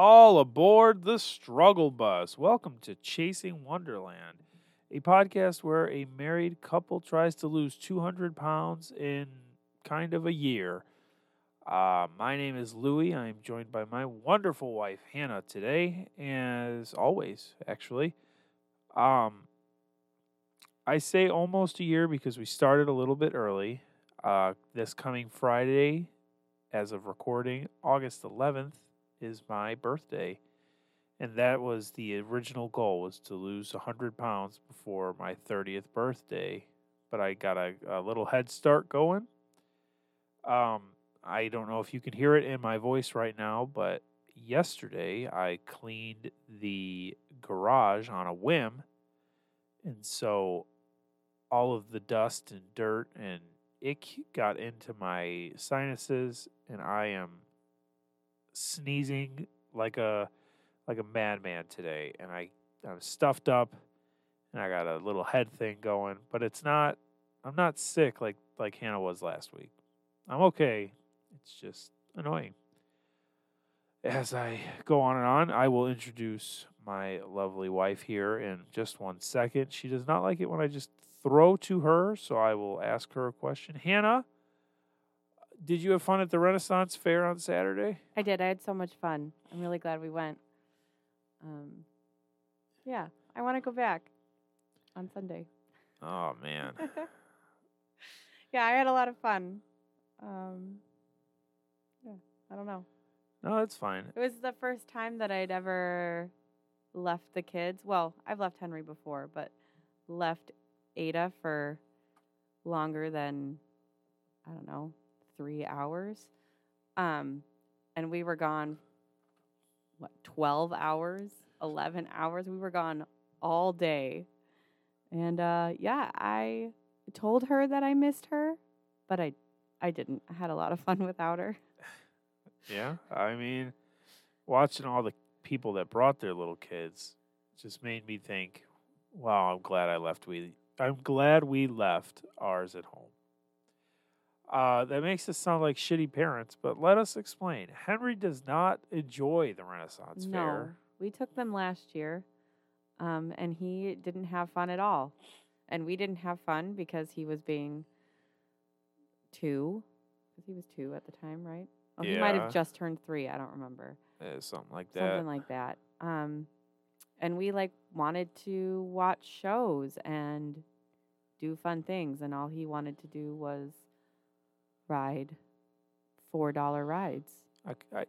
All aboard the struggle bus. Welcome to Chasing Wonderland, a podcast where a married couple tries to lose 200 pounds in kind of a year. Uh, my name is Louie. I'm joined by my wonderful wife, Hannah, today, as always, actually. Um, I say almost a year because we started a little bit early. Uh, this coming Friday, as of recording, August 11th, is my birthday. And that was the original goal was to lose 100 pounds before my 30th birthday. But I got a, a little head start going. Um, I don't know if you can hear it in my voice right now, but yesterday I cleaned the garage on a whim. And so all of the dust and dirt and ick got into my sinuses and I am sneezing like a like a madman today and I I'm stuffed up and I got a little head thing going, but it's not I'm not sick like like Hannah was last week. I'm okay. It's just annoying. As I go on and on, I will introduce my lovely wife here in just one second. She does not like it when I just throw to her, so I will ask her a question. Hannah, did you have fun at the Renaissance Fair on Saturday? I did. I had so much fun. I'm really glad we went. Um, yeah, I want to go back on Sunday. Oh man. yeah, I had a lot of fun. Um, yeah, I don't know. No, that's fine. It was the first time that I'd ever left the kids. Well, I've left Henry before, but left Ada for longer than I don't know, three hours. Um, and we were gone what, twelve hours, eleven hours? We were gone all day. And uh, yeah, I told her that I missed her, but I I didn't. I had a lot of fun without her. Yeah, I mean, watching all the people that brought their little kids just made me think, wow, I'm glad I left we I'm glad we left ours at home. Uh, that makes us sound like shitty parents, but let us explain. Henry does not enjoy the Renaissance no, Fair. we took them last year, um, and he didn't have fun at all. And we didn't have fun because he was being two, because he was two at the time, right? Oh, he might have just turned three. I don't remember. Uh, something like that. Something like that. Um, and we like wanted to watch shows and do fun things, and all he wanted to do was ride four dollar rides. I, I,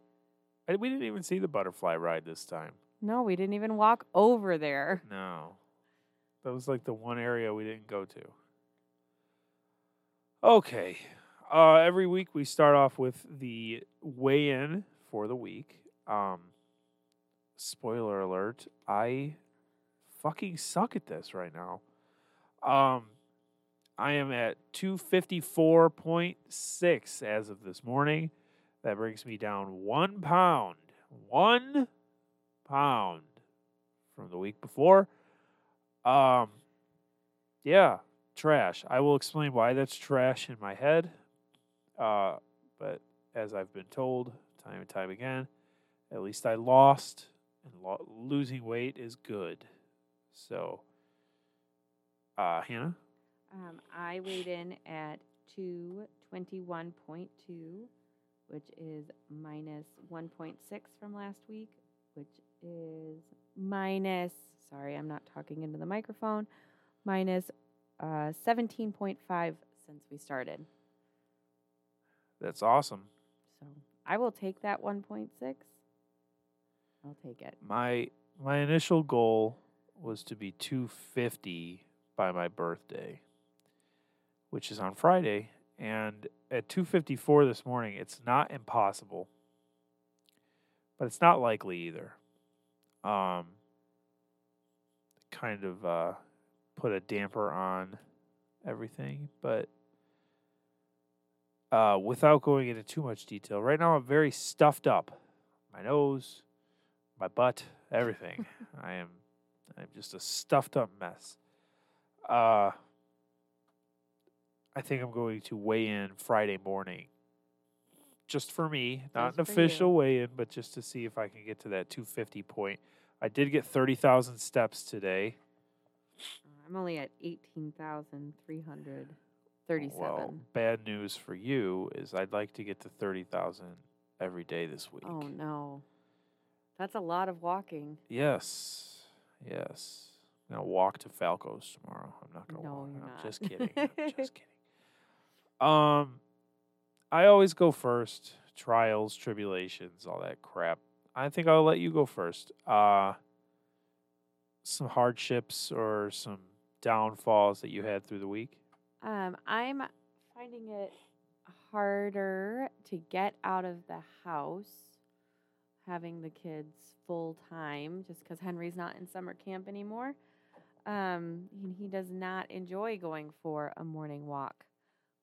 I- we didn't even see the butterfly ride this time. No, we didn't even walk over there. No. That was like the one area we didn't go to. Okay. Uh, every week we start off with the weigh in for the week. Um, spoiler alert, I fucking suck at this right now. Um, I am at 254.6 as of this morning. That brings me down one pound. One pound from the week before. Um, yeah, trash. I will explain why that's trash in my head. Uh, but as I've been told time and time again, at least I lost, and lo- losing weight is good. So, uh, Hannah, Um, I weighed in at two twenty one point two, which is minus one point six from last week, which is minus. Sorry, I'm not talking into the microphone. Minus uh, seventeen point five since we started. that's awesome. So I will take that one point six. I'll take it. My my initial goal was to be 250 by my birthday, which is on Friday. And at 254 this morning, it's not impossible, but it's not likely either. Um, kind of uh, put a damper on everything, but uh, without going into too much detail, right now I'm very stuffed up. My nose, my butt, everything. I am I'm just a stuffed up mess. Uh I think I'm going to weigh in Friday morning just for me, not an official weigh in, but just to see if I can get to that 250 point. I did get 30,000 steps today. Mm, I'm only at eighteen thousand three hundred thirty-seven. Well, bad news for you is I'd like to get to 30,000 every day this week. oh no, that's a lot of walking. Yes. Yes. I'm going to walk to Falco's tomorrow. I'm not going to No, walk. you're I'm not. just kidding. I'm just kidding. Um, I always go first. Trials, tribulations, all that crap. I think I'll let you go first. Uh, some hardships or some downfalls that you had through the week. Um, I'm finding it harder to get out of the house, having the kids full time, just because Henry's not in summer camp anymore. Um, and he does not enjoy going for a morning walk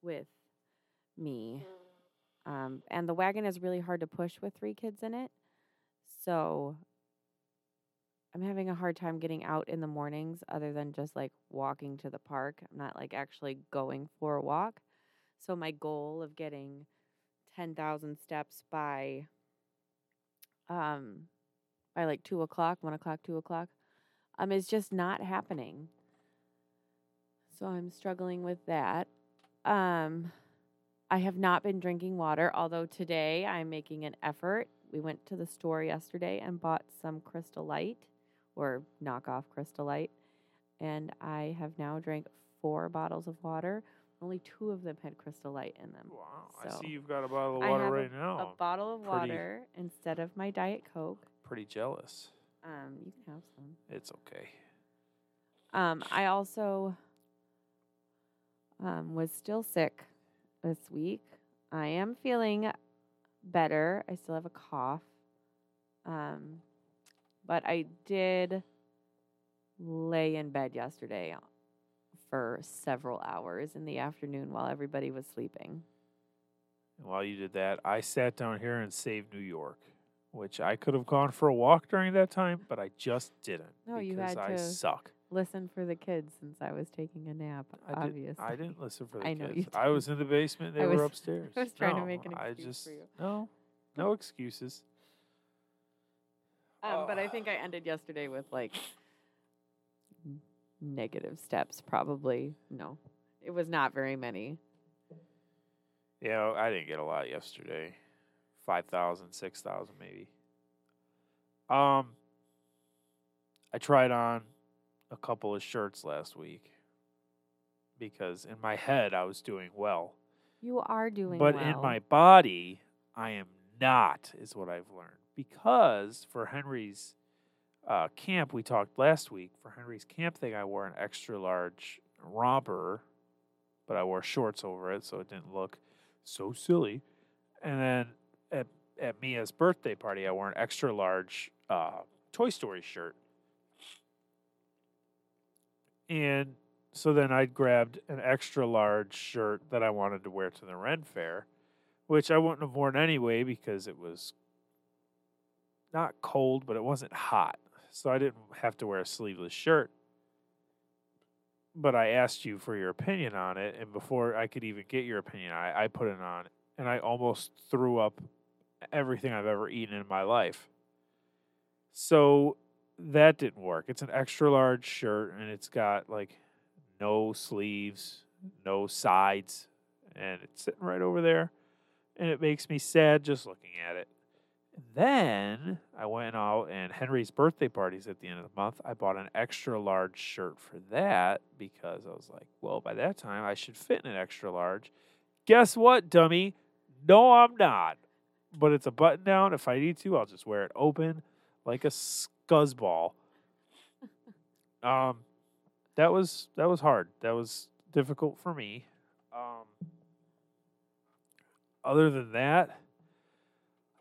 with me. Um, and the wagon is really hard to push with three kids in it. So I'm having a hard time getting out in the mornings other than just like walking to the park. I'm not like actually going for a walk. So my goal of getting 10,000 steps by um by like two o'clock, one o'clock, two o'clock, um is just not happening. So I'm struggling with that. Um I have not been drinking water, although today I'm making an effort. We went to the store yesterday and bought some Crystal Light or knockoff Crystal Light, and I have now drank four bottles of water. Only two of them had Crystal Light in them. Wow. I see you've got a bottle of water have a- right now. A bottle of pretty- water instead of my Diet Coke. Pretty jealous. Um, you can have some. It's okay. Um, I also um, was still sick this week. I am feeling better. I still have a cough. Um, but I did lay in bed yesterday for several hours in the afternoon while everybody was sleeping. While you did that, I sat down here and saved New York, which I could have gone for a walk during that time, but I just didn't. No, you because had I to suck. Listen for the kids since I was taking a nap, I did- obviously. I didn't listen for the I know kids. you I was in the basement. They I were was- upstairs. I was trying to make an I excuse just for you. no, no excuses. Um, but I think I ended yesterday with like negative steps, probably. No, it was not very many. Yeah, I didn't get a lot yesterday. 5,000, 6,000 maybe. Um, I tried on a couple of shirts last week because in my head I was doing well. You are doing but well. in my body, I am not, is what I've learned. Because for Henry's uh, camp, we talked last week, for Henry's camp thing, I wore an extra large romper, but I wore shorts over it, so it didn't look so silly. And then at, at Mia's birthday party, I wore an extra large uh, Toy Story shirt. And so then I grabbed an extra large shirt that I wanted to wear to the Ren Fair, which I wouldn't have worn anyway because it was not cold, but it wasn't hot. So I didn't have to wear a sleeveless shirt. But I asked you for your opinion on it, and before I could even get your opinion, I, I put it on, and I almost threw up everything I've ever eaten in my life. So that didn't work. It's an extra large shirt, and it's got like no sleeves, no sides, and it's sitting right over there. And it makes me sad just looking at it. Then I went out, and Henry's birthday party's at the end of the month. I bought an extra large shirt for that because I was like, well, by that time I should fit in an extra large. Guess what, dummy? No, I'm not. But it's a button down. If I need to, I'll just wear it open like a scuzzball. um, that was that was hard. That was difficult for me. Um, other than that,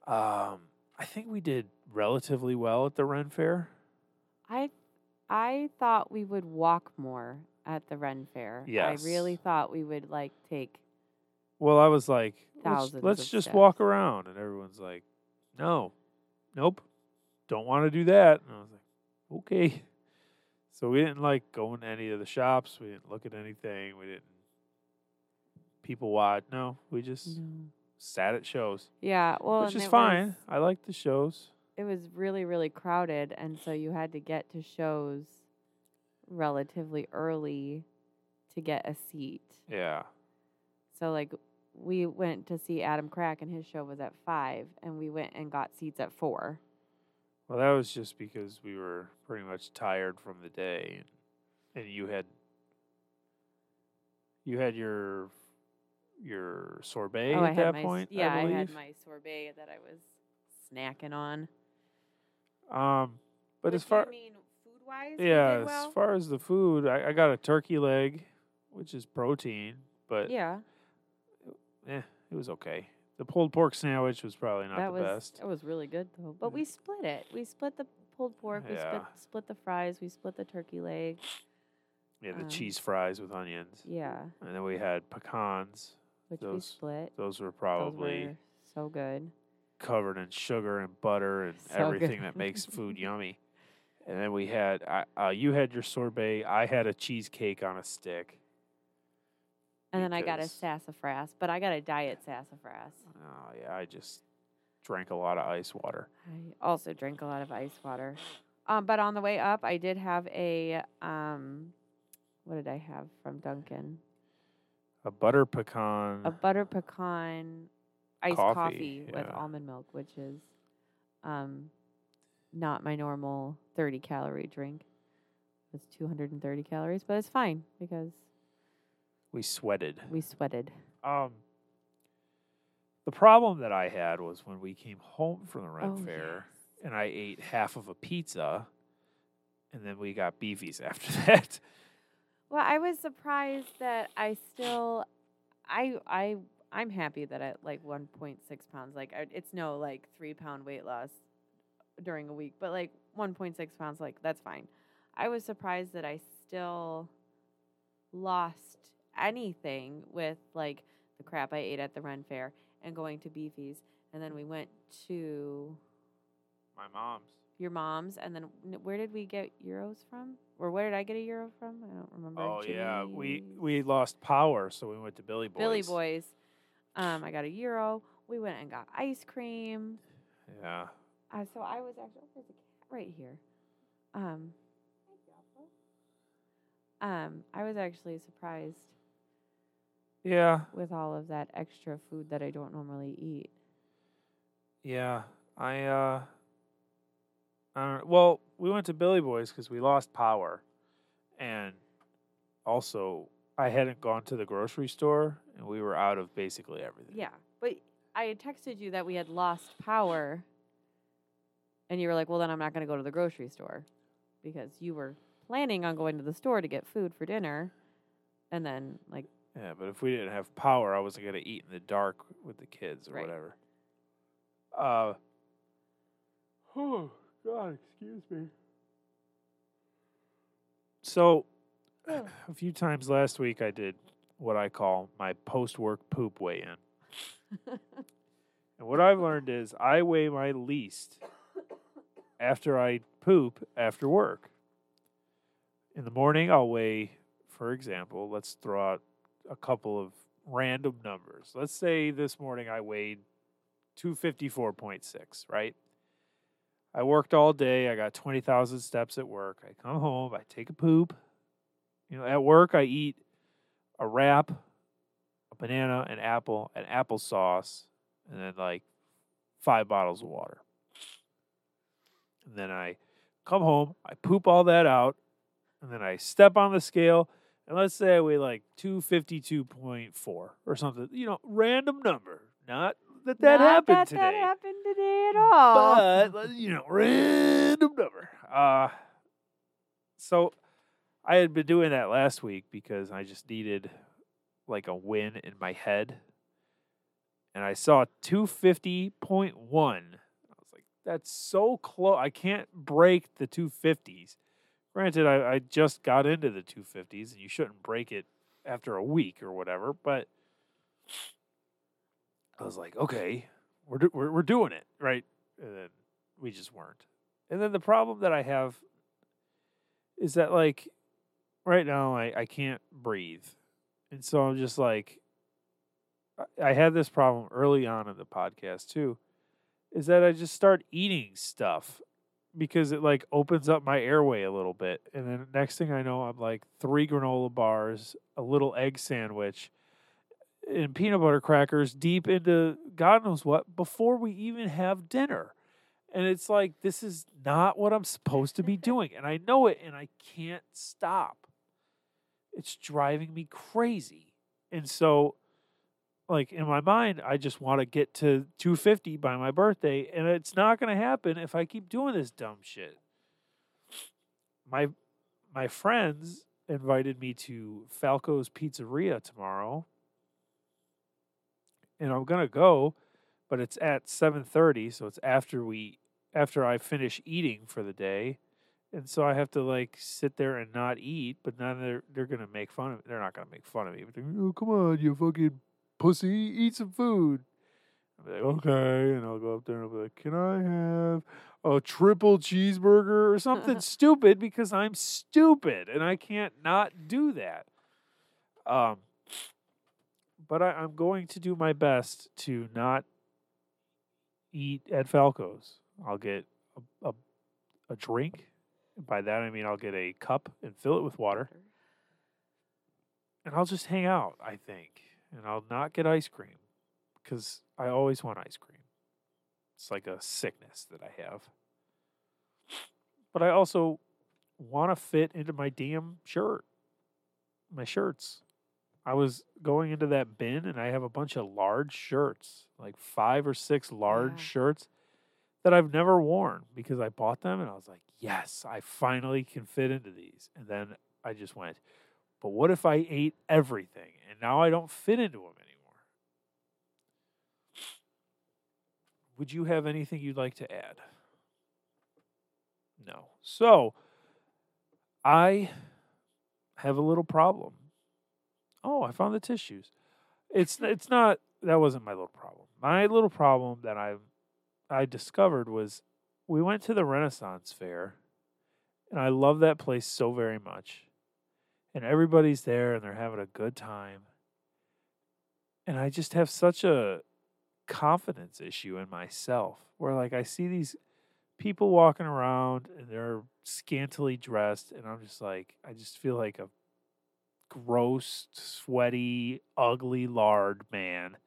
um, I think we did relatively well at the Ren Fair. I I thought we would walk more at the Ren Fair. Yes. I really thought we would like take Well, I was like, let's, let's just steps. walk around, and everyone's like, no, nope, don't want to do that. And I was like, okay. So we didn't like go in any of the shops. We didn't look at anything. We didn't people watch. No, we just no. sat at shows, Yeah, well, which is fine. was- I like the shows. it was really really crowded and so you had to get to shows relatively early to get a seat Yeah. so like we went to see adam crack and his show was at five and we went and got seats at four Well, that was just because we were pretty much tired from the day, and, and you had you had your your sorbet oh at had that my point. yeah I, I, had my sorbet that i was snacking on Um, but as far mean food wise yeah, well? as far as the food, I, I got a turkey leg, which is protein, but yeah eh, it was okay. The pulled pork sandwich was probably not that the was best. that was really good though but we split it we split the pulled pork we split, Yeah. split the fries we split the turkey leg Yeah, the um, cheese fries with onions, yeah and then we had pecans. which we split Those were probably Those were so good. covered in sugar and butter and So everything that makes food yummy. And then we had, I, uh, you had your sorbet. I had a cheesecake on a stick. And then I got a because- sassafras, but I got a diet sassafras. Oh yeah, I just drank a lot of ice water. I also drink a lot of ice water. Um, but on the way up, I did have a um, what did I have from Dunkin'? A butter pecan. A butter pecan iced Coffee, coffee, with yeah. almond milk, which is um, not my normal 30 calorie drink. It's 230 calories, but it's fine because we sweated. we sweated. Um, the problem that I had was when we came home from the rent Oh, fair, yes. and I ate half of a pizza, and then we got beefies after that. Well, I was surprised that I still, I I I'm happy that at like 1.6 pounds, like it's no like three pound weight loss during a week, but like 1.6 pounds, like that's fine. I was surprised that I still lost anything with like the crap I ate at the Ren Fair and going to Beefy's. and then we went to My mom's. your mom's, and then where did we get gyros from? Or where did I get a gyro from? I don't remember. Oh yeah, we we lost power, so we went to Billy Boys. Billy Boys. Um, I got a gyro. We went and got ice cream. Yeah. Uh, so I was actually oh, there's a cat right here. Um, um, I was actually surprised Yeah. with all of that extra food that I don't normally eat. Yeah. I uh. I don't, well, we went to Billy Boys because we lost power, and also I hadn't gone to the grocery store, and we were out of basically everything. Yeah, but I had texted you that we had lost power, and you were like, "Well, then I'm not going to go to the grocery store," because you were planning on going to the store to get food for dinner, and then like Yeah, but if we didn't have power, I wasn't gonna eat in the dark with the kids or Right. whatever. Uh. Oh God, excuse me. So, a few times last week, I did what I call my post-work poop weigh-in, and what I've learned is I weigh my least after I poop after work. In the morning, I'll weigh, for example, let's throw out a couple of random numbers. Let's say this morning I weighed 254.6, right? I worked all day. I got 20,000 steps at work. I come home, I take a poop. You know, at work, I eat a wrap, a banana, an apple, an applesauce, and then like five bottles of water. And then I come home, I poop all that out, and then I step on the scale, and let's say weigh like 252.4 or something, you know, random number. Not that that Not happened that today. That happened today at all. But you know, random number. Uh so I had been doing that last week because I just needed like a win in my head. And I saw 250.1. I was like, that's so close. I can't break the 250s. Granted, I, I just got into the 250s, and you shouldn't break it after a week or whatever, but I was like, okay, we're, do- we're, we're doing it, right? And then we just weren't. And then the problem that I have is that, like, right now I, I can't breathe. And so I'm just like, I- I had this problem early on in the podcast too, is that I just start eating stuff because it like opens up my airway a little bit, and then next thing I know, I'm like three granola bars, a little egg sandwich, and peanut butter crackers deep into God knows what before we even have dinner. And it's like this is not what I'm supposed to be doing, and I know it, and I can't stop. It's driving me crazy, and so like in my mind, I just want to get to 250 by my birthday, and it's not going to happen if I keep doing this dumb shit. My my friends invited me to Falco's Pizzeria tomorrow, and I'm gonna go, but it's at 7:30, so it's after we after I finish eating for the day. And so I have to like sit there and not eat, but then they're they're gonna make fun of me. They're not gonna make fun of me, but oh come on, you fucking pussy, eat some food. I'll be like, okay, and I'll go up there and I'll be like, can I have a triple cheeseburger or something stupid because I'm stupid and I can't not do that. Um, but I, I'm going to do my best to not eat at Falco's. I'll get a, a, a drink. By that I mean I'll get a cup and fill it with water, and I'll just hang out. I think and I'll not get ice cream because I always want ice cream. It's like a sickness that I have. But I also want to fit into my damn shirt, my shirts. I was going into that bin and I have a bunch of large shirts, like five or six large Yeah. shirts that I've never worn because I bought them and I was like, yes, I finally can fit into these. And then I just went, but what if I ate everything and now I don't fit into them anymore? Would you have anything you'd like to add? No. So, I have a little problem. Oh, I found the tissues. It's it's not that wasn't my little problem. My little problem that I I discovered was we went to the Renaissance Fair and I love that place so very much and everybody's there and they're having a good time. And I just have such a confidence issue in myself where like I see these people walking around and they're scantily dressed and I'm just like I just feel like a gross, sweaty, ugly lard man.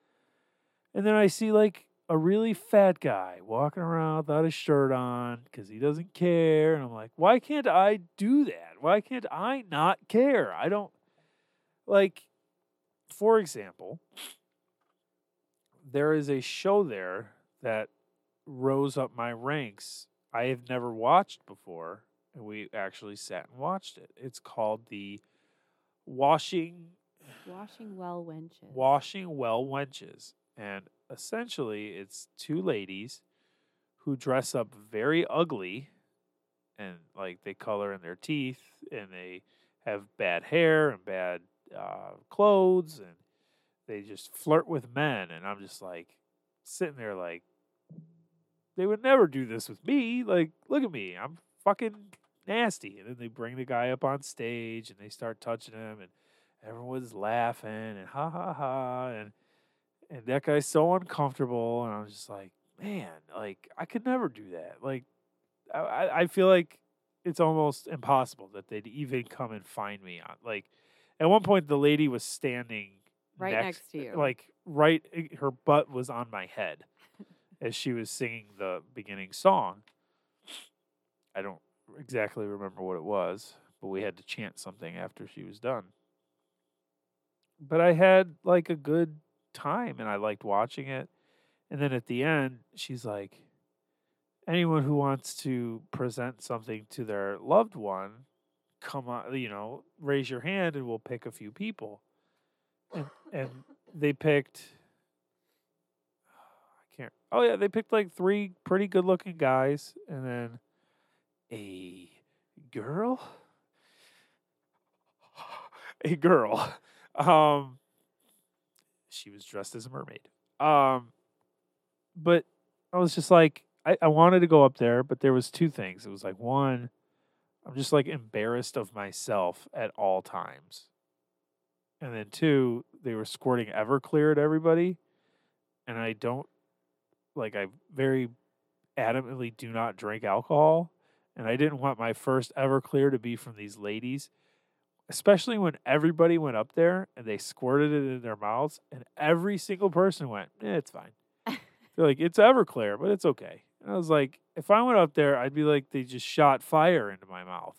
And then I see like a really fat guy walking around without his shirt on because he doesn't care. And I'm like, why can't I do that? Why can't I not care? I don't like, for example, there is a show there that rose up my ranks. I have never watched before, and we actually sat and watched it. It's called the Washing Washing well wenches. Washing Well Wenches. And essentially, it's two ladies who dress up very ugly and like they color in their teeth and they have bad hair and bad uh, clothes and they just flirt with men. And I'm just like sitting there like, they would never do this with me. Like, look at me. I'm fucking nasty. And then they bring the guy up on stage and they start touching him and everyone's laughing and ha ha ha and and that guy's so uncomfortable and I'm just like, man, like I could never do that. Like I- I, I feel like it's almost impossible that they'd even come and find me on like at one point the lady was standing Right next to you. like right eh, her butt was on my head as she was singing the beginning song i don't exactly remember what it was but we had to chant something after she was done but i had like a good time and i liked watching it and then at the end she's like anyone who wants to present something to their loved one come on you know raise your hand and we'll pick a few people. And and they picked I can't oh yeah they picked like three pretty good looking guys and then a girl? A girl. Um she was dressed as a mermaid. Um but I was just like I, I wanted to go up there but there was two things. It was like one I'm just like embarrassed of myself at all times. And then two, they were squirting Everclear at everybody, and I don't like I very adamantly do not drink alcohol, and I didn't want my first Everclear to be from these ladies, especially when everybody went up there and they squirted it in their mouths, and every single person went, eh, "It's fine." They're like, "It's Everclear, but it's okay." And I was like, if I went up there, I'd be like, they just shot fire into my mouth.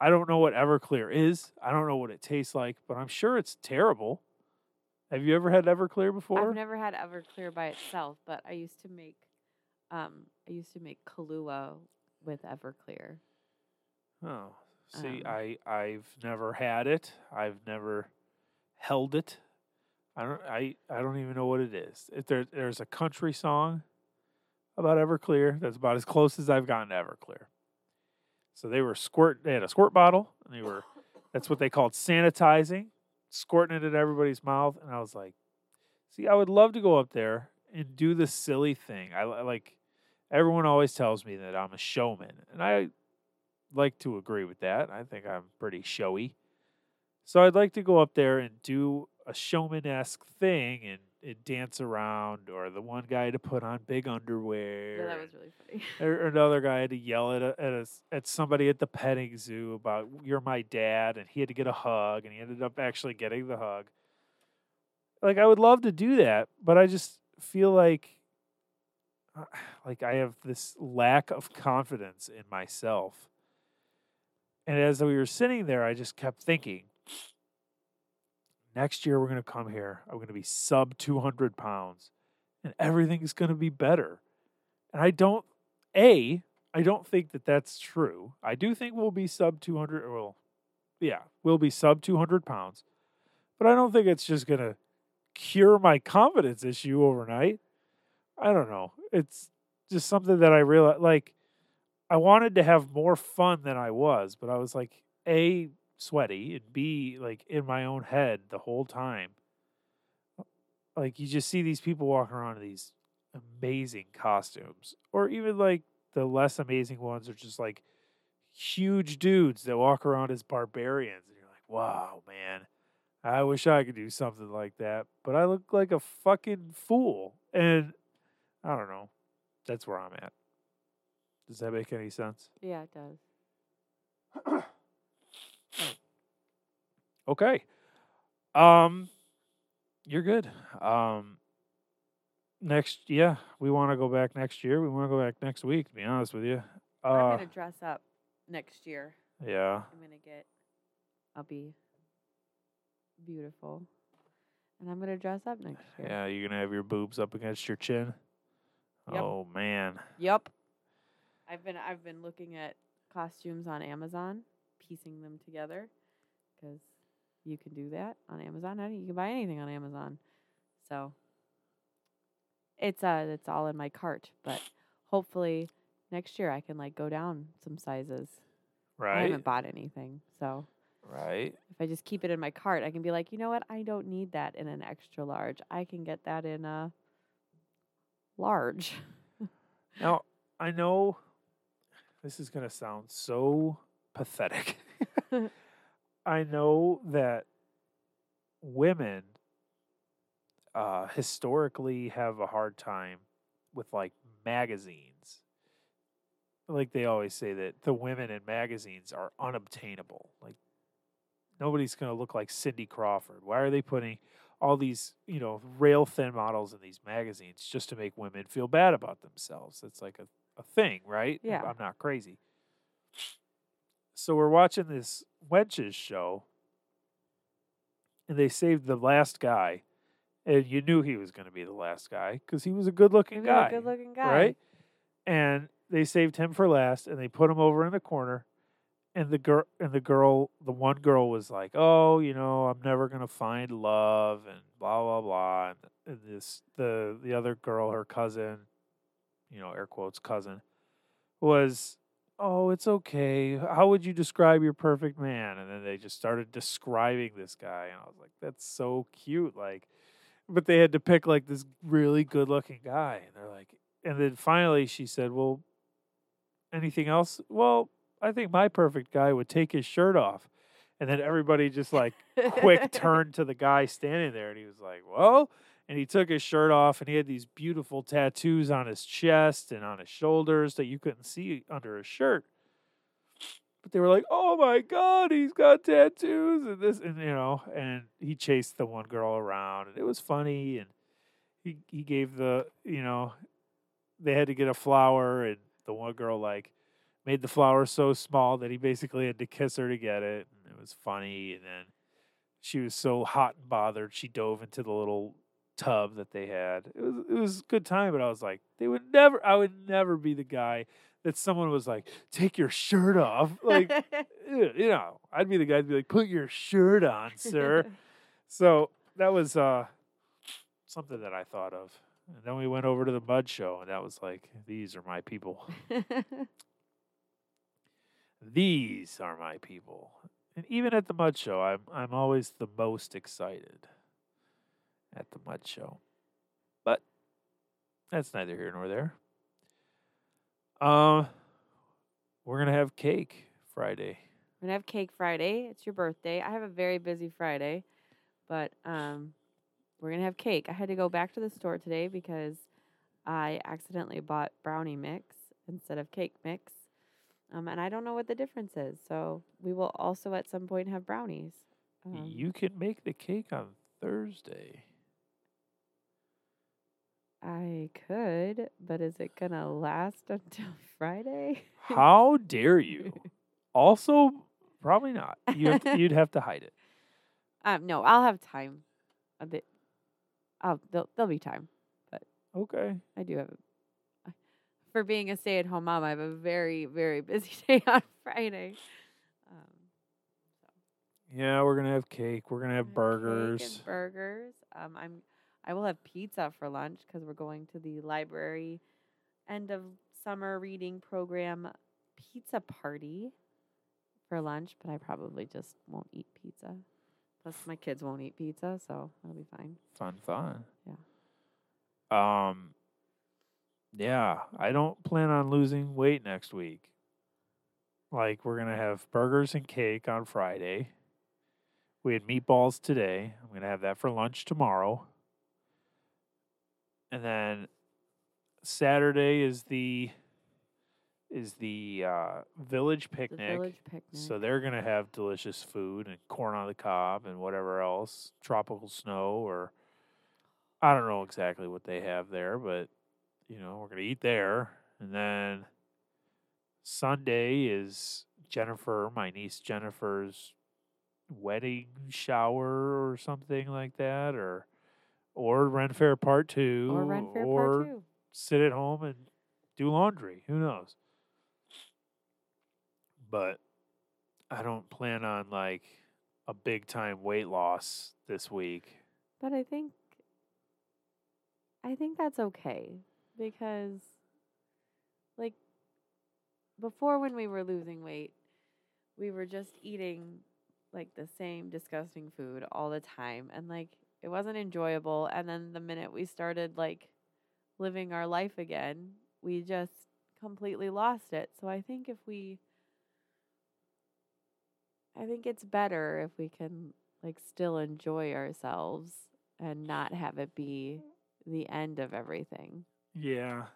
I don't know what Everclear is. I don't know what it tastes like, but I'm sure it's terrible. Have you ever had Everclear before? I've never had Everclear by itself, but I used to make um I used to make Kahlua with Everclear. Oh, see, Um, I I've never had it. I've never held it. I don't I I don't even know what it is. If there there's a country song about Everclear, that's about as close as I've gotten to Everclear. So they were squirt. They had a squirt bottle, and they were that's what they called sanitizing, squirting it in everybody's mouth. And I was like, see, I would love to go up there and do the silly thing. I like everyone always tells me that I'm a showman, and I like to agree with that. I think I'm pretty showy. So I'd like to go up there and do a showman esque thing and, and dance around, or the one guy to put on big underwear. Yeah, that was really funny. or another guy had to yell at a, at a at somebody at the petting zoo about "You're my dad," and he had to get a hug, and he ended up actually getting the hug. Like I would love to do that, but I just feel like uh, like I have this lack of confidence in myself. And as we were sitting there, I just kept thinking, next year we're going to come here. I'm going to be sub 200 pounds, and everything's going to be better. And I don't, A, I don't think that that's true. I do think we'll be sub 200, well, yeah, we'll be sub 200 pounds. But I don't think it's just going to cure my confidence issue overnight. I don't know. It's just something that I realize, like, I wanted to have more fun than I was, but I was like, A, sweaty, and B, like in my own head the whole time. Uh, like, you just see these people walking around in these amazing costumes, or even like the less amazing ones are just like huge dudes that walk around as barbarians, and you're like, wow, man, I wish I could do something like that, but I look like a fucking fool, and I don't know. That's where I'm at. Does that make any sense? Yeah, it does. Okay. Um you're good. Um next yeah, we want to go back next year. We want to go back next week to be honest with you. Uh I'm gonna dress up next year. yeah. I'm gonna get. I'll be beautiful, and I'm gonna dress up next year. Yeah, you're going to have your boobs up against your chin. Yep. Oh man. Yep. I've been I've been looking at costumes on Amazon, piecing them together, because you can do that on Amazon. You can buy anything on Amazon, so it's uh it's all in my cart. But hopefully next year I can like go down some sizes. Right. I haven't bought anything, so Right. if I just keep it in my cart, I can be like, you know what? I don't need that in an extra large. I can get that in a large. Now, I know this is going to sound so pathetic. I know that women uh, historically have a hard time with like magazines. Like they always say that the women in magazines are unobtainable. Like nobody's going to look like Cindy Crawford. Why are they putting all these, you know, rail thin models in these magazines just to make women feel bad about themselves? It's like a, a thing, right? Yeah. I'm not crazy. So we're watching this Wenches show, and they saved the last guy, and you knew he was going to be the last guy because he was a good-looking guy, good looking guy. right? And they saved him for last, and they put him over in the corner. And the girl, and the girl, the one girl was like, "Oh, you know, I'm never gonna find love," and blah blah blah. And, and this, the the other girl, her cousin, you know, air quotes cousin, was, "Oh, it's okay. How would you describe your perfect man?" And then they just started describing this guy, and I was like, "That's so cute." Like, but they had to pick like this really good looking guy, and they're like, and then finally she said, "Well, anything else?" Well, I think my perfect guy would take his shirt off. And then everybody just like quick turned to the guy standing there and he was like, Well, and he took his shirt off and he had these beautiful tattoos on his chest and on his shoulders that you couldn't see under his shirt. But they were like, "Oh my god, he's got tattoos and this and you know." And he chased the one girl around, and it was funny. And he he gave the you know, they had to get a flower, and the one girl like made the flower so small that he basically had to kiss her to get it, and it was funny. And then she was so hot and bothered, she dove into the little tub that they had. It was it was a good time, but I was like, they would never I would never be the guy that someone was like, take your shirt off. Like you know, I'd be the guy to be like, put your shirt on, sir. so that was uh something that I thought of. And then we went over to the mud show and that was like, these are my people. These are my people. And even at the mud show, I'm I'm always the most excited at the mud show. But that's neither here nor there. Um, we're gonna have cake Friday. We're gonna have cake Friday. It's your birthday. I have a very busy Friday, but um, we're gonna have cake. I had to go back to the store today because I accidentally bought brownie mix instead of cake mix, um, and I don't know what the difference is. So we will also at some point have brownies. Um, you can make the cake on Thursday. I could, but is it gonna last until Friday? How dare you? also, probably not. You have to, you'd have to hide it. Um, no, I'll have time. A bit. I'll there'll, there'll be time. But okay. I do have. A, for being a stay-at-home mom, I have a very, very busy day on Friday. Um, Yeah, we're gonna have cake. We're gonna have burgers. burgers. Um, I'm. I will have pizza for lunch because we're going to the library end of summer reading program pizza party for lunch. But I probably just won't eat pizza. Plus, my kids won't eat pizza, so that'll be fine. Fun, fun. Yeah. Um. Yeah, I don't plan on losing weight next week. Like we're gonna have burgers and cake on Friday. We had meatballs today. I'm gonna have that for lunch tomorrow. And then Saturday is the is the uh, village The picnic. village picnic. So they're gonna have delicious food and corn on the cob and whatever else, tropical snow or I don't know exactly what they have there, but you know we're gonna eat there, and then Sunday is Jennifer, my niece Jennifer's wedding shower or something like that, or or Ren Fair Part Two, or Ren Fair Part Two. sit at home and do laundry. Who knows? But I don't plan on like a big time weight loss this week. But I think I think that's okay because like before when we were losing weight, we were just eating like the same disgusting food all the time and like it wasn't enjoyable and then the minute we started like living our life again, we just completely lost it. So I think if we I think it's better if we can like still enjoy ourselves and not have it be the end of everything. Yeah.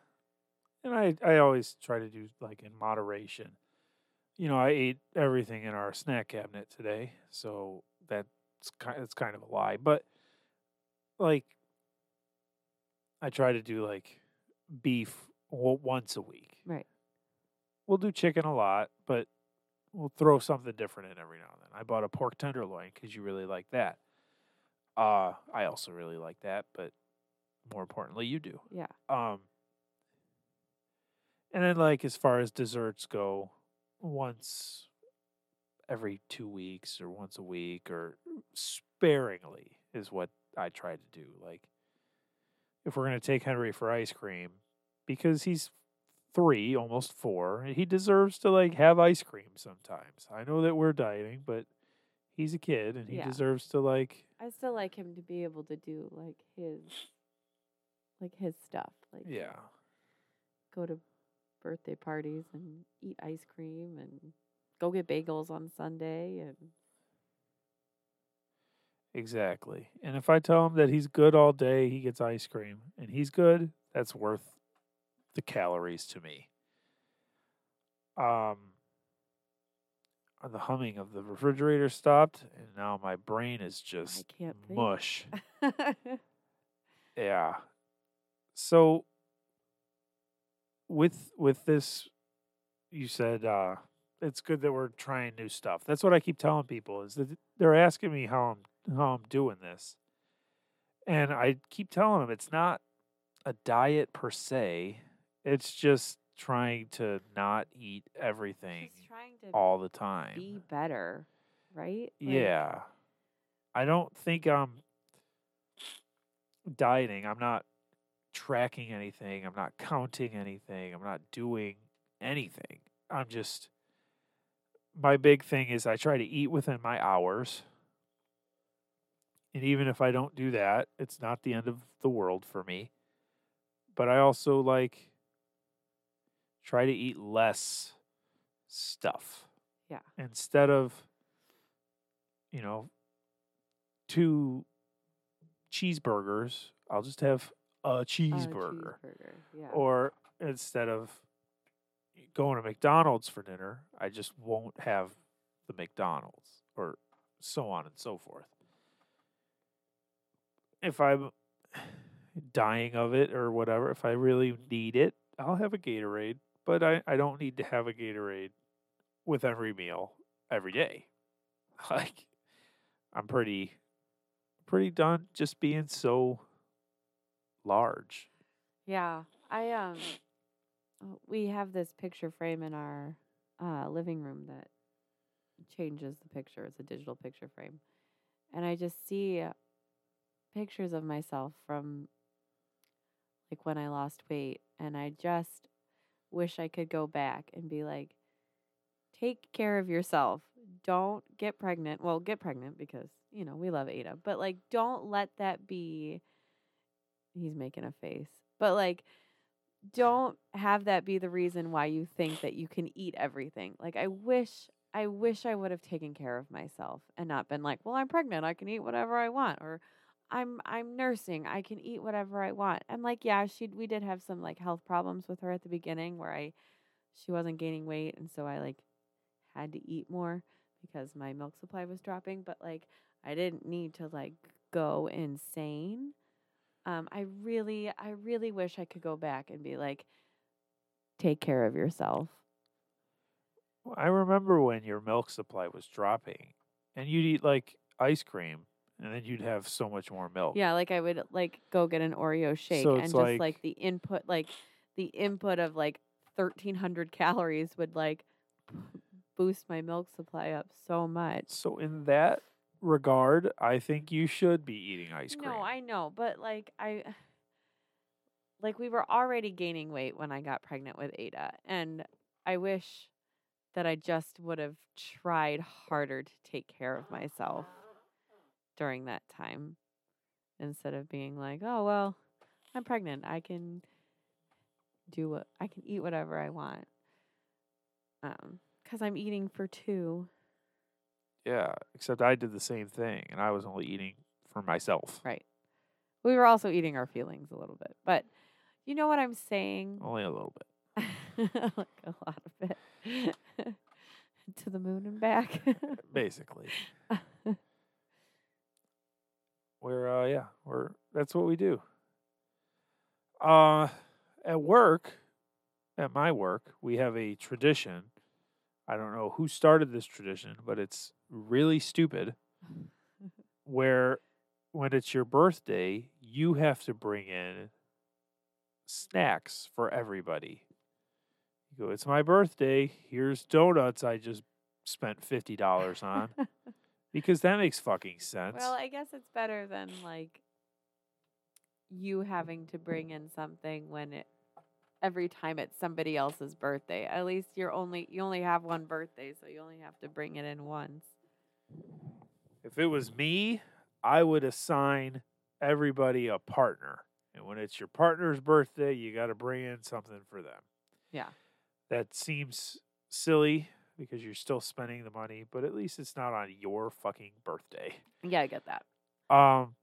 And I I always try to do like in moderation. You know, I ate everything in our snack cabinet today, so that's kind it's kind of a lie, but like I try to do like beef w- once a week. Right. We'll do chicken a lot, but we'll throw something different in every now and then. I bought a pork tenderloin because you really like that. Uh, I also really like that, but more importantly, you do. Yeah. Um, and then like as far as desserts go, once every two weeks or once a week or sparingly is what I try to do. Like if we're gonna take Henry for ice cream, because he's three, almost four, he deserves to like have ice cream sometimes. I know that we're dieting, but he's a kid and he Yeah. deserves to like I still like him to be able to do like his like his stuff. Like yeah. go to birthday parties and eat ice cream and go get bagels on Sunday and Exactly. And if I tell him that he's good all day, he gets ice cream, and he's good, that's worth the calories to me. Um, uh, the humming of the refrigerator stopped, and now my brain is just I can't think. mush. Yeah. So with with this you said uh it's good that we're trying new stuff. That's what I keep telling people is that they're asking me how I'm how I'm doing this. And I keep telling them it's not a diet per se. It's just trying to not eat everything all the time. be better, right? Like, Yeah. I don't think I'm dieting. I'm not tracking anything. I'm not counting anything. I'm not doing anything. I'm just my big thing is I try to eat within my hours. And even if I don't do that, it's not the end of the world for me. But I also like try to eat less stuff. Yeah. Instead of you know, two cheeseburgers, I'll just have a a cheeseburger. cheeseburger, Yeah. Or instead of going to McDonald's for dinner, I just won't have the McDonald's or so on and so forth. If I'm dying of it or whatever, if I really need it, I'll have a Gatorade, but I, I don't need to have a Gatorade with every meal every day. Like I'm pretty pretty done just being so large. Yeah, I um, we have this picture frame in our uh, living room that changes the picture. It's a digital picture frame, and I just see pictures of myself from like when I lost weight, and I just wish I could go back and be like, take care of yourself. Don't get pregnant. Well, get pregnant because you know we love Ada, but like, don't let that be. He's making a face, but like don't have that be the reason why you think that you can eat everything. Like I wish I wish I would have taken care of myself and not been like, "Well, I'm pregnant. I can eat whatever I want." Or I'm I'm nursing. I can eat whatever I want. And like, yeah, she we did have some like health problems with her at the beginning where I she wasn't gaining weight and so I like had to eat more because my milk supply was dropping, but like I didn't need to like go insane. Um, I really, I really wish I could go back and be like, take care of yourself. Well, I remember when your milk supply was dropping and you'd eat like ice cream and then you'd have so much more milk. Yeah, like I would like go get an Oreo shake So and just like- like the input, like the input of like thirteen hundred calories would like boost my milk supply up so much. So in that regard, I think you should be eating ice cream. No, I know, but like I like we were already gaining weight when I got pregnant with Ada and I wish that I just would have tried harder to take care of myself during that time instead of being like, "Oh, well, I'm pregnant. I can do what I can eat whatever I want." Um cuz I'm eating for two. Yeah, except I did the same thing and I was only eating for myself. Right. We were also eating our feelings a little bit. But you know what I'm saying? Only a little bit. like a lot of it. to the moon and back. Basically. We're uh yeah, we're that's what we do. Uh at work, at my work, we have a tradition. I don't know who started this tradition, but it's really stupid where when it's your birthday, you have to bring in snacks for everybody. You go, it's my birthday. Here's donuts I just spent $50 on. because that makes fucking sense. well, I guess it's better than like you having to bring in something when it every time it's somebody else's birthday. At least you're only you only have one birthday, so you only have to bring it in once. if it was me, I would assign everybody a partner. And when it's your partner's birthday, you got to bring in something for them. Yeah. That seems silly because you're still spending the money, but at least it's not on your fucking birthday. Yeah, I get that. Um,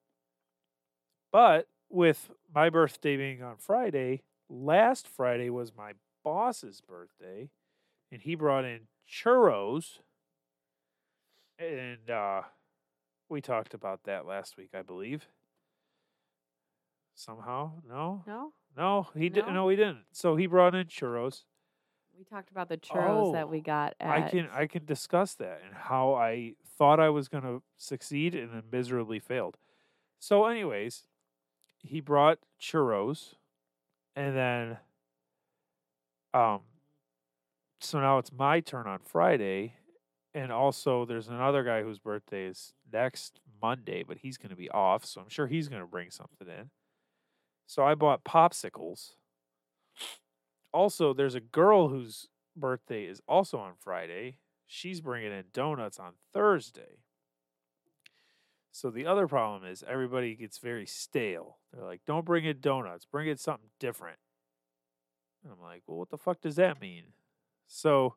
but with my birthday being on Friday, last Friday was my boss's birthday, and he brought in churros. And uh, we talked about that last week, I believe. Somehow, no, No, no, he didn't. No? No, he didn't. So he brought in churros. We talked about the churros that Oh, we got. At, I can I can discuss that and how I thought I was going to succeed and then miserably failed. So, anyways, he brought churros, and then, um, so now it's my turn on Friday, and also there's another guy whose birthday is next Monday, but he's going to be off, so I'm sure he's going to bring something in. So I bought popsicles. Also, there's a girl whose birthday is also on Friday. She's bringing in donuts on Thursday. So the other problem is everybody gets very stale. They're like, "Don't bring in donuts. Bring in something different." And I'm like, "Well, what the fuck does that mean?" So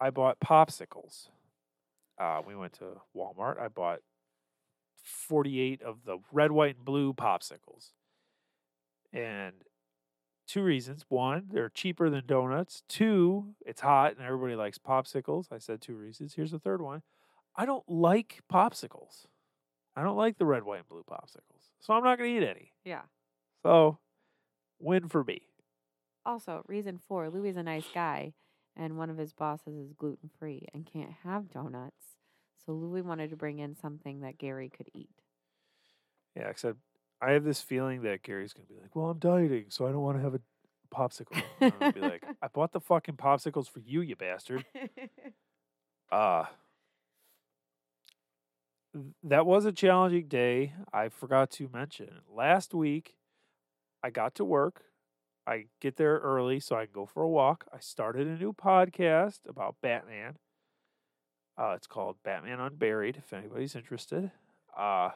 I bought popsicles. Uh, we went to Walmart. I bought 48 of the red, white, and blue popsicles. And two reasons. One, they're cheaper than donuts. Two, it's hot and everybody likes popsicles. I said two reasons. Here's the third one. I don't like popsicles. I don't like the red, white, and blue popsicles. So I'm not going to eat any. yeah. So win for me. Also, reason four: Louie is a nice guy, and one of his bosses is gluten free and can't have donuts. So Louie wanted to bring in something that Gary could eat. Yeah, except I have this feeling that Gary's going to be like, well, I'm dieting, so I don't want to have a popsicle. And I'm going to be like, I bought the fucking popsicles for you, you bastard. Uh that was a challenging day. I forgot to mention last week. I got to work. I get there early so I can go for a walk. I started a new podcast about Batman. Uh, it's called Batman Unburied. If anybody's interested, uh,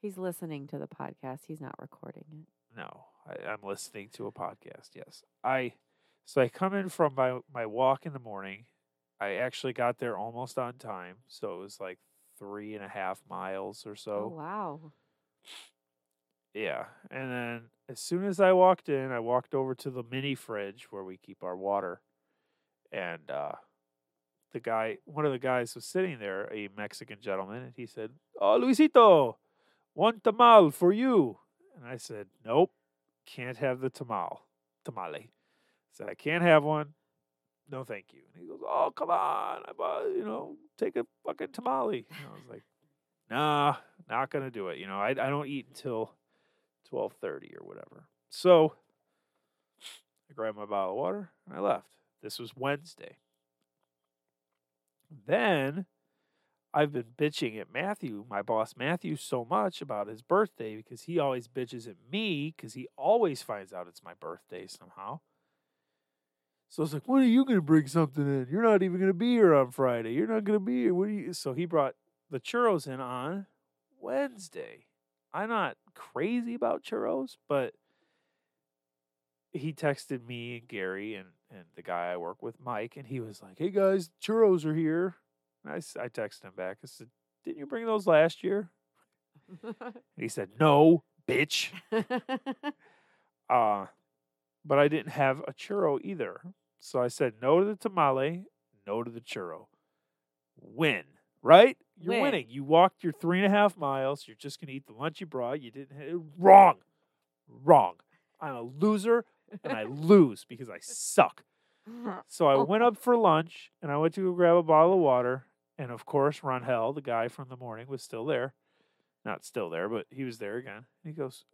He's listening to the podcast. He's not recording it. no, I, I'm listening to a podcast. Yes, I. So I come in from my my walk in the morning. I actually got there almost on time, so it was like three and a half miles or so. Oh wow! Yeah. And then as soon as I walked in, I walked over to the mini fridge where we keep our water. And uh the guy one of the guys was sitting there, a Mexican gentleman, and he said, Oh Luisito, one tamal for you. And I said, Nope, can't have the tamal. Tamale. I said, I can't have one. No, thank you. And he goes, Oh, come on. I bought, you know, take a fucking tamale. And I was like, Nah, not gonna do it. You know, I I don't eat until twelve thirty or whatever. So I grabbed my bottle of water and I left. This was Wednesday. Then I've been bitching at Matthew, my boss Matthew, so much about his birthday because he always bitches at me because he always finds out it's my birthday somehow. So I was like, when are you going to bring something in? You're not even going to be here on Friday. You're not going to be here. What are you? So he brought the churros in on Wednesday. I'm not crazy about churros, but he texted me and Gary and, and the guy I work with, Mike, and he was like, hey guys, churros are here. I, I texted him back. I said, didn't you bring those last year? And he said, no, bitch. Uh, but I didn't have a churro either. So I said no to the tamale, no to the churro. Win, right? You're Win. winning. You walked your three and a half miles. You're just going to eat the lunch you brought. You didn't. ha- Wrong. Wrong. I'm a loser and I lose because I suck. So I went up for lunch and I went to go grab a bottle of water. And of course, Ronhell, the guy from the morning, was still there. Not still there, but he was there again. He goes,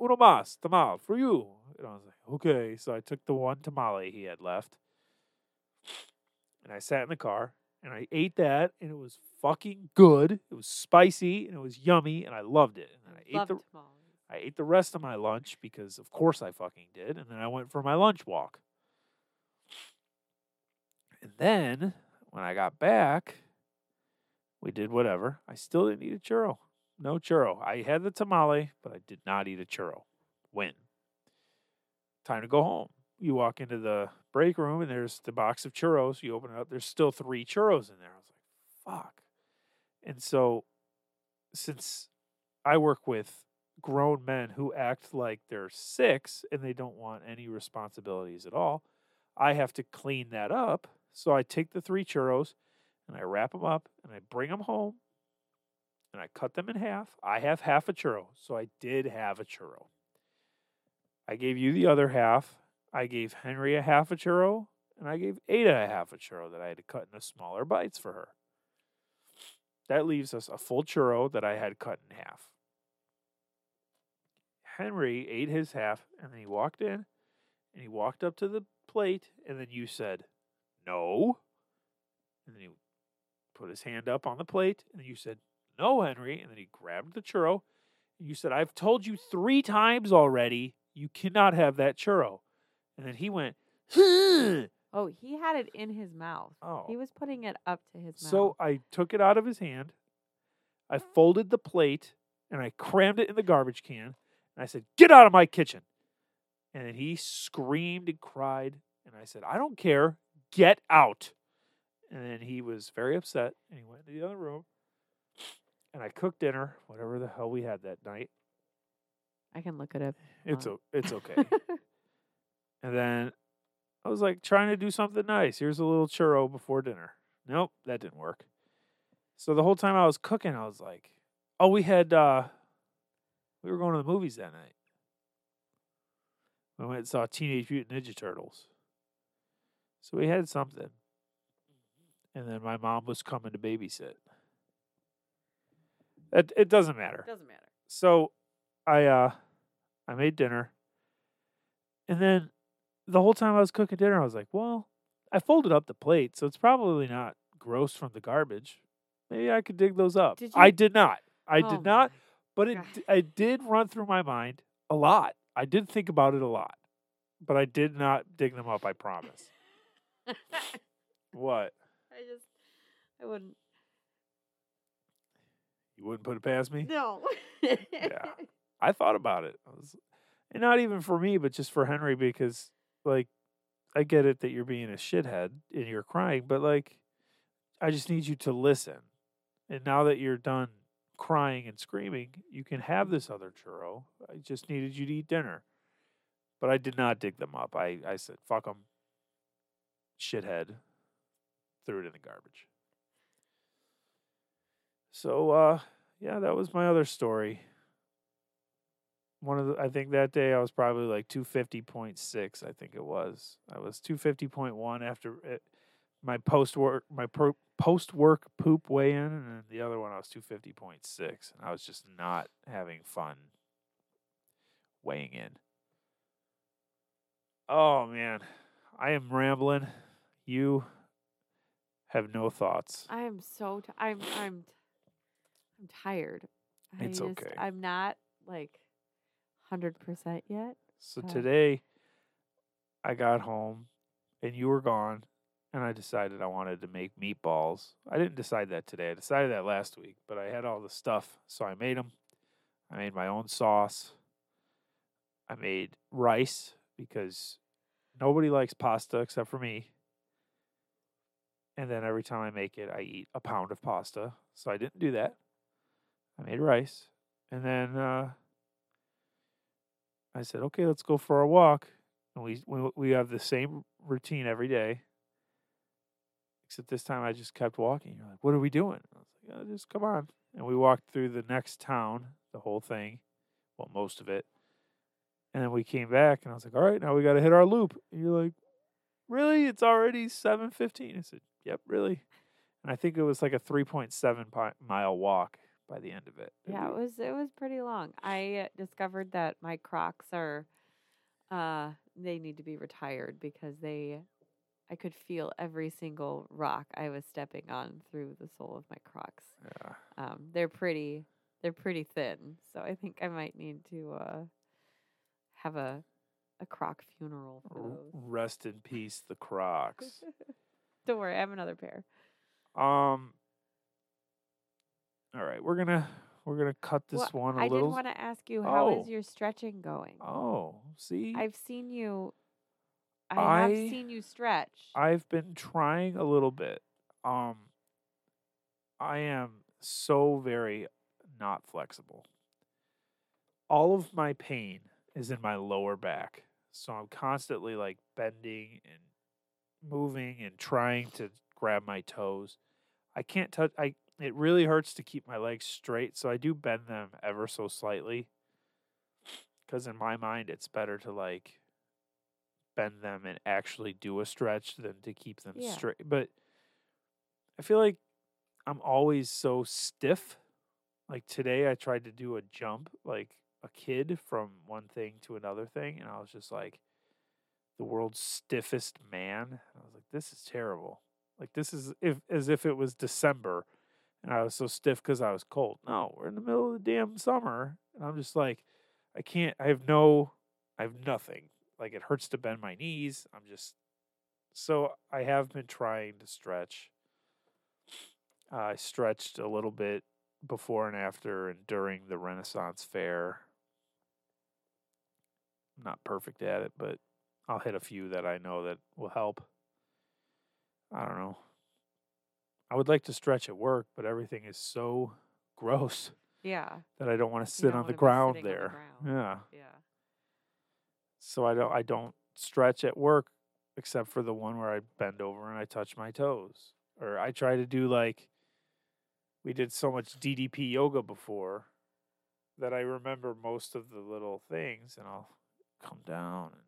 Uno más, tamal, for you. And I was like, okay. So I took the one tamale he had left. And I sat in the car and I ate that and it was fucking good. It was spicy and it was yummy and I loved it. And I ate the tamales. I ate the rest of my lunch because of course I fucking did. And then I went for my lunch walk. And then when I got back, we did whatever. I still didn't eat a churro. No churro. I had the tamale, but I did not eat a churro. Win. Time to go home. You walk into the break room and there's the box of churros. You open it up, there's still three churros in there. I was like, fuck. And so since I work with grown men who act like they're six and they don't want any responsibilities at all. I have to clean that up. So I take the three churros and I wrap them up and I bring them home and I cut them in half. I have half a churro, so I did have a churro. I gave you the other half. I gave Henry a half a churro, and I gave Ada a half a churro that I had to cut into smaller bites for her. That leaves us a full churro that I had cut in half. Henry ate his half, and then he walked in, and he walked up to the plate, and then you said, No. And then he put his hand up on the plate, and you said, No, Henry. And then he grabbed the churro, and you said, I've told you three times already, you cannot have that churro. And then he went, huh. Oh, he had it in his mouth. Oh. He was putting it up to his mouth. So I took it out of his hand. I folded the plate and I crammed it in the garbage can. And I said, Get out of my kitchen. And then he screamed and cried. And I said, I don't care. Get out. And then he was very upset and he went to the other room. And I cooked dinner, whatever the hell we had that night. I can look it up. It's o- it's okay. and then I was like trying to do something nice. Here's a little churro before dinner. Nope, that didn't work. So the whole time I was cooking, I was like, "Oh, we had uh we were going to the movies that night. We went and saw Teenage Mutant Ninja Turtles. So we had something. And then my mom was coming to babysit. It it doesn't matter Doesn't matter. so I uh I made dinner. And then the whole time I was cooking dinner, I was like, well, I folded up the plate, so it's probably not gross from the garbage. Maybe I could dig those up. Did I did not. I Oh did not, but it God. I did run through my mind a lot. I did think about it a lot. But I did not dig them up, I promise. What? I just, I wouldn't. You wouldn't put it past me? No. Yeah. I thought about it. I was, and not even for me, but just for Henry because, like, I get it that you're being a shithead and you're crying, but like, I just need you to listen. And now that you're done crying and screaming, you can have this other churro. I just needed you to eat dinner. But I did not dig them up. I, I said, fuck them. Shithead. Threw it in the garbage. So, uh, yeah, that was my other story one of the I think that day I was probably like 250.6 I think it was. I was 250.1 after it, my post work my post work poop weigh in and then the other one I was 250.6 and I was just not having fun weighing in. Oh man, I am rambling. You have no thoughts. I am so. T- I'm. I'm. I'm tired. I It's just, okay. I'm not like hundred percent yet. So Okay. today I got home and you were gone and I decided I wanted to make meatballs. I didn't decide that today. I decided that last week, but I had all the stuff, so I made them. I made my own sauce. I made rice because nobody likes pasta except for me. And then every time I make it, I eat a pound of pasta. So I didn't do that. I made rice. And then uh, I said, okay, let's go for a walk. And we, we we have the same routine every day. Except this time I just kept walking. You're like, what are we doing? I was like, oh, just come on. And we walked through the next town, the whole thing, well, most of it. And then we came back and I was like, all right, now we got to hit our loop. And you're like, really? It's already 7.15. I said, yep, really. And I think it was like a 3.7 mile walk by the end of it. Yeah, it was. It was pretty long. I discovered that my Crocs are. Uh, they need to be retired because they. I could feel every single rock I was stepping on through the sole of my Crocs. Yeah. Um, they're pretty. They're pretty thin, so I think I might need to uh, have a a Croc funeral for those. Rest in peace, the Crocs. Don't worry, I have another pair. Um. All right, we're gonna we're gonna cut this Well, one a I little. I did want to ask you, how is Oh. your stretching going? oh, see, I've seen you. I, have seen you stretch. I've been trying a little bit. Um, I am so very not flexible. all of my pain is in my lower back. So I'm constantly like bending and moving and trying to grab my toes. I can't touch I it really hurts to keep my legs straight, so I do bend them ever so slightly. Cuz in my mind it's better to like bend them and actually do a stretch than to keep them Yeah. straight. But I feel like I'm always so stiff. Like today I tried to do a jump like a kid from one thing to another thing and I was just like the world's stiffest man. I was like this is terrible. Like this is if as if it was December and I was so stiff cuz I was cold. No, we're in the middle of the damn summer and I'm just like I can't I have no I have nothing. Like it hurts to bend my knees. I'm just so I have been trying to stretch. I stretched a little bit before and after and during the Renaissance Faire. Not perfect at it, but I'll hit a few that I know that will help. I don't know. I would like to stretch at work, but everything is so gross Yeah. that I don't want to sit on the ground on the there. ground. Yeah. Yeah. So I don't I don't stretch at work except for the one where I bend over and I touch my toes. Or I try to do like we did so much DDP yoga before that I remember most of the little things and I'll come down and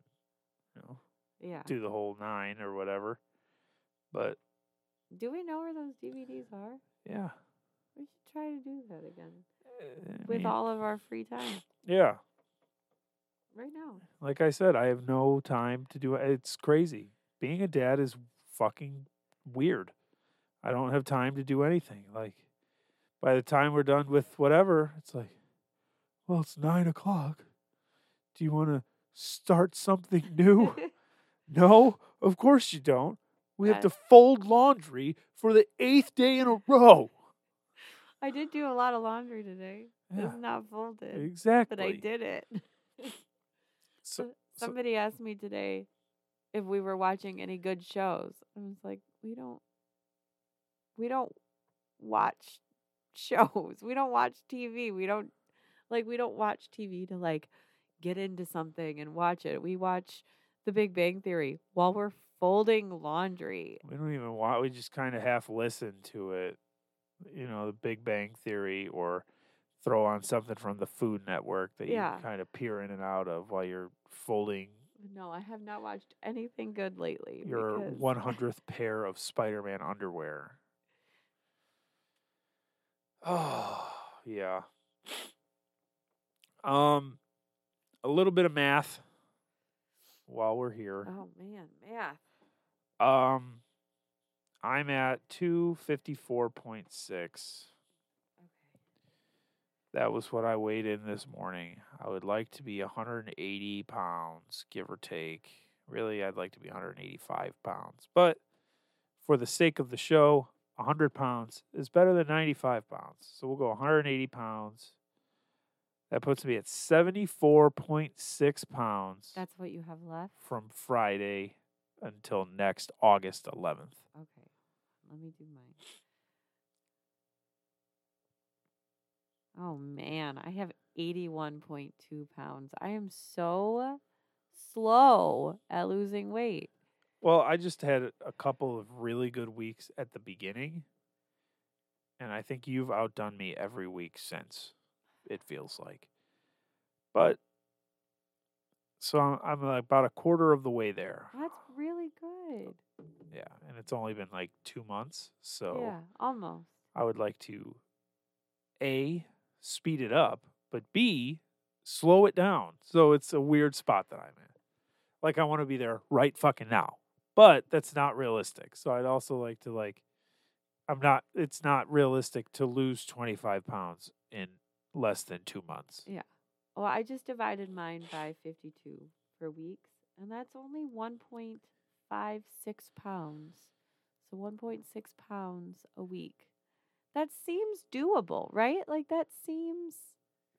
you know Yeah. do the whole nine or whatever. But Do we know where those DVDs are? yeah. We should try to do that again eh, I with mean, all of our free time yeah. right now. Like I said, I have no time to do it. It's crazy. Being a dad is fucking weird. I don't have time to do anything. Like, by the time we're done with whatever, it's like, well, it's nine o'clock. Do you want to start something new? no, of course you don't. We have to fold laundry for the eighth day in a row. I did do a lot of laundry today. Yeah, It's not folded, exactly. but I did it. So, Uh, so- Somebody asked me today if we were watching any good shows. I was like, we don't we don't watch shows. We don't watch TV. We don't like we don't watch TV to like get into something and watch it. We watch The Big Bang Theory while we're folding laundry. We don't even want. We just kind of half listen to it. You know, the Big Bang Theory, or throw on something from the Food Network that Yeah. you kind of peer in and out of while you're folding No, I have not watched anything good lately. your one hundredth pair of Spider-Man underwear. Oh yeah. Um, a little bit of math while we're here. Oh man, math. Um, I'm at two fifty four point six. Okay. That was what I weighed in this morning. I would like to be 180 pounds, give or take. Really, I'd like to be 185 pounds. But for the sake of the show, 100 pounds is better than 95 pounds. So we'll go 180 pounds. That puts me at 74.6 pounds That's what you have left? from Friday until next August 11th. Okay. Let me do mine. Oh man, I have 81.2 pounds. I am so slow at losing weight. Well, I just had a couple of really good weeks at the beginning. And I think you've outdone me every week since, it feels like. But, so I'm, I'm about a quarter of the way there. That's really good. Yeah. And it's only been like two months. So Yeah, almost. I would like to, A, speed it up, but B, slow it down. So it's a weird spot that I'm in. Like I want to be there right fucking now. But that's not realistic. So I'd also like to like I'm not it's not realistic to lose 25 pounds in less than 2 months. Yeah. Well, I just divided mine by 52 for weeks, and that's only 1.56 pounds. So 1.6 pounds a week. That seems doable, right? Like that seems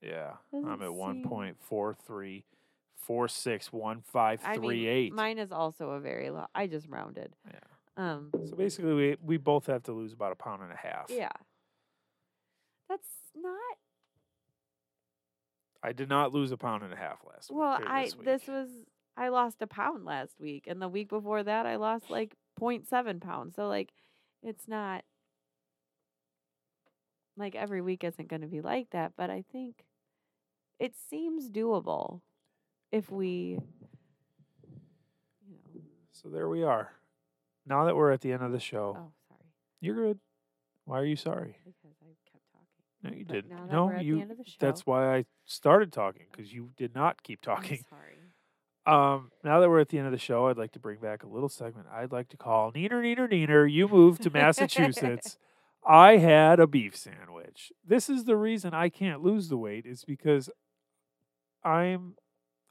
Yeah. I'm at seem- 1.43 I mean, mine is also a very low. I just rounded. Yeah. Um. So basically we we both have to lose about a pound and a half. Yeah. That's not. I did not lose a pound and a half last week. Well, I this, week. this was I lost a pound last week, and the week before that I lost like 0.7 pounds. So like, it's not like every week isn't going to be like that, but I think it seems doable if we, you know. So there we are. Now that we're at the end of the show, Oh, sorry, you're good. Why are you sorry? because I kept talking. No, you But that No, we're at you. the end of the show, That's why I started talking because you did not keep I'm talking. sorry. Um, now that we're at the end of the show, I'd like to bring back a little segment I'd like to call Neener, Neener, Neener. You moved to Massachusetts. I had a beef sandwich. This is the reason I can't lose the weight, is because I'm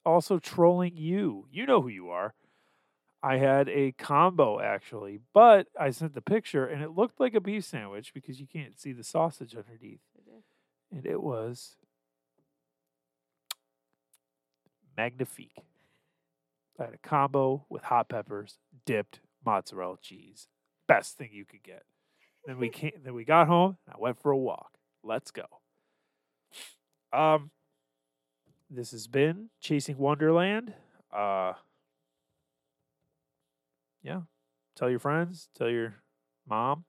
also trolling you. You know who you are. I had a combo actually, but I sent the picture and it looked like a beef sandwich because you can't see the sausage underneath. And it was magnifique. I had a combo with hot peppers, dipped mozzarella cheese. Best thing you could get. Then we came, then we got home. And I went for a walk. Let's go. Um, this has been Chasing Wonderland. Uh, yeah. Tell your friends. Tell your mom.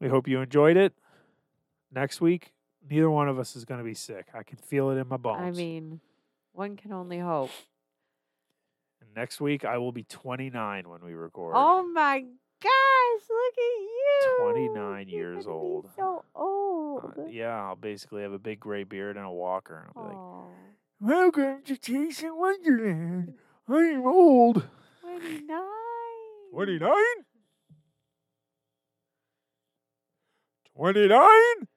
We hope you enjoyed it. Next week, neither one of us is going to be sick. I can feel it in my bones. I mean, one can only hope. And next week, I will be 29 when we record. Oh my gosh, look at you. 29 You're years old. so Uh, old. yeah, I'll basically have a big gray beard and a walker. And I'll be like, Aw, Welcome to Chasing Wonderland. I'm old. 29. 29? 29?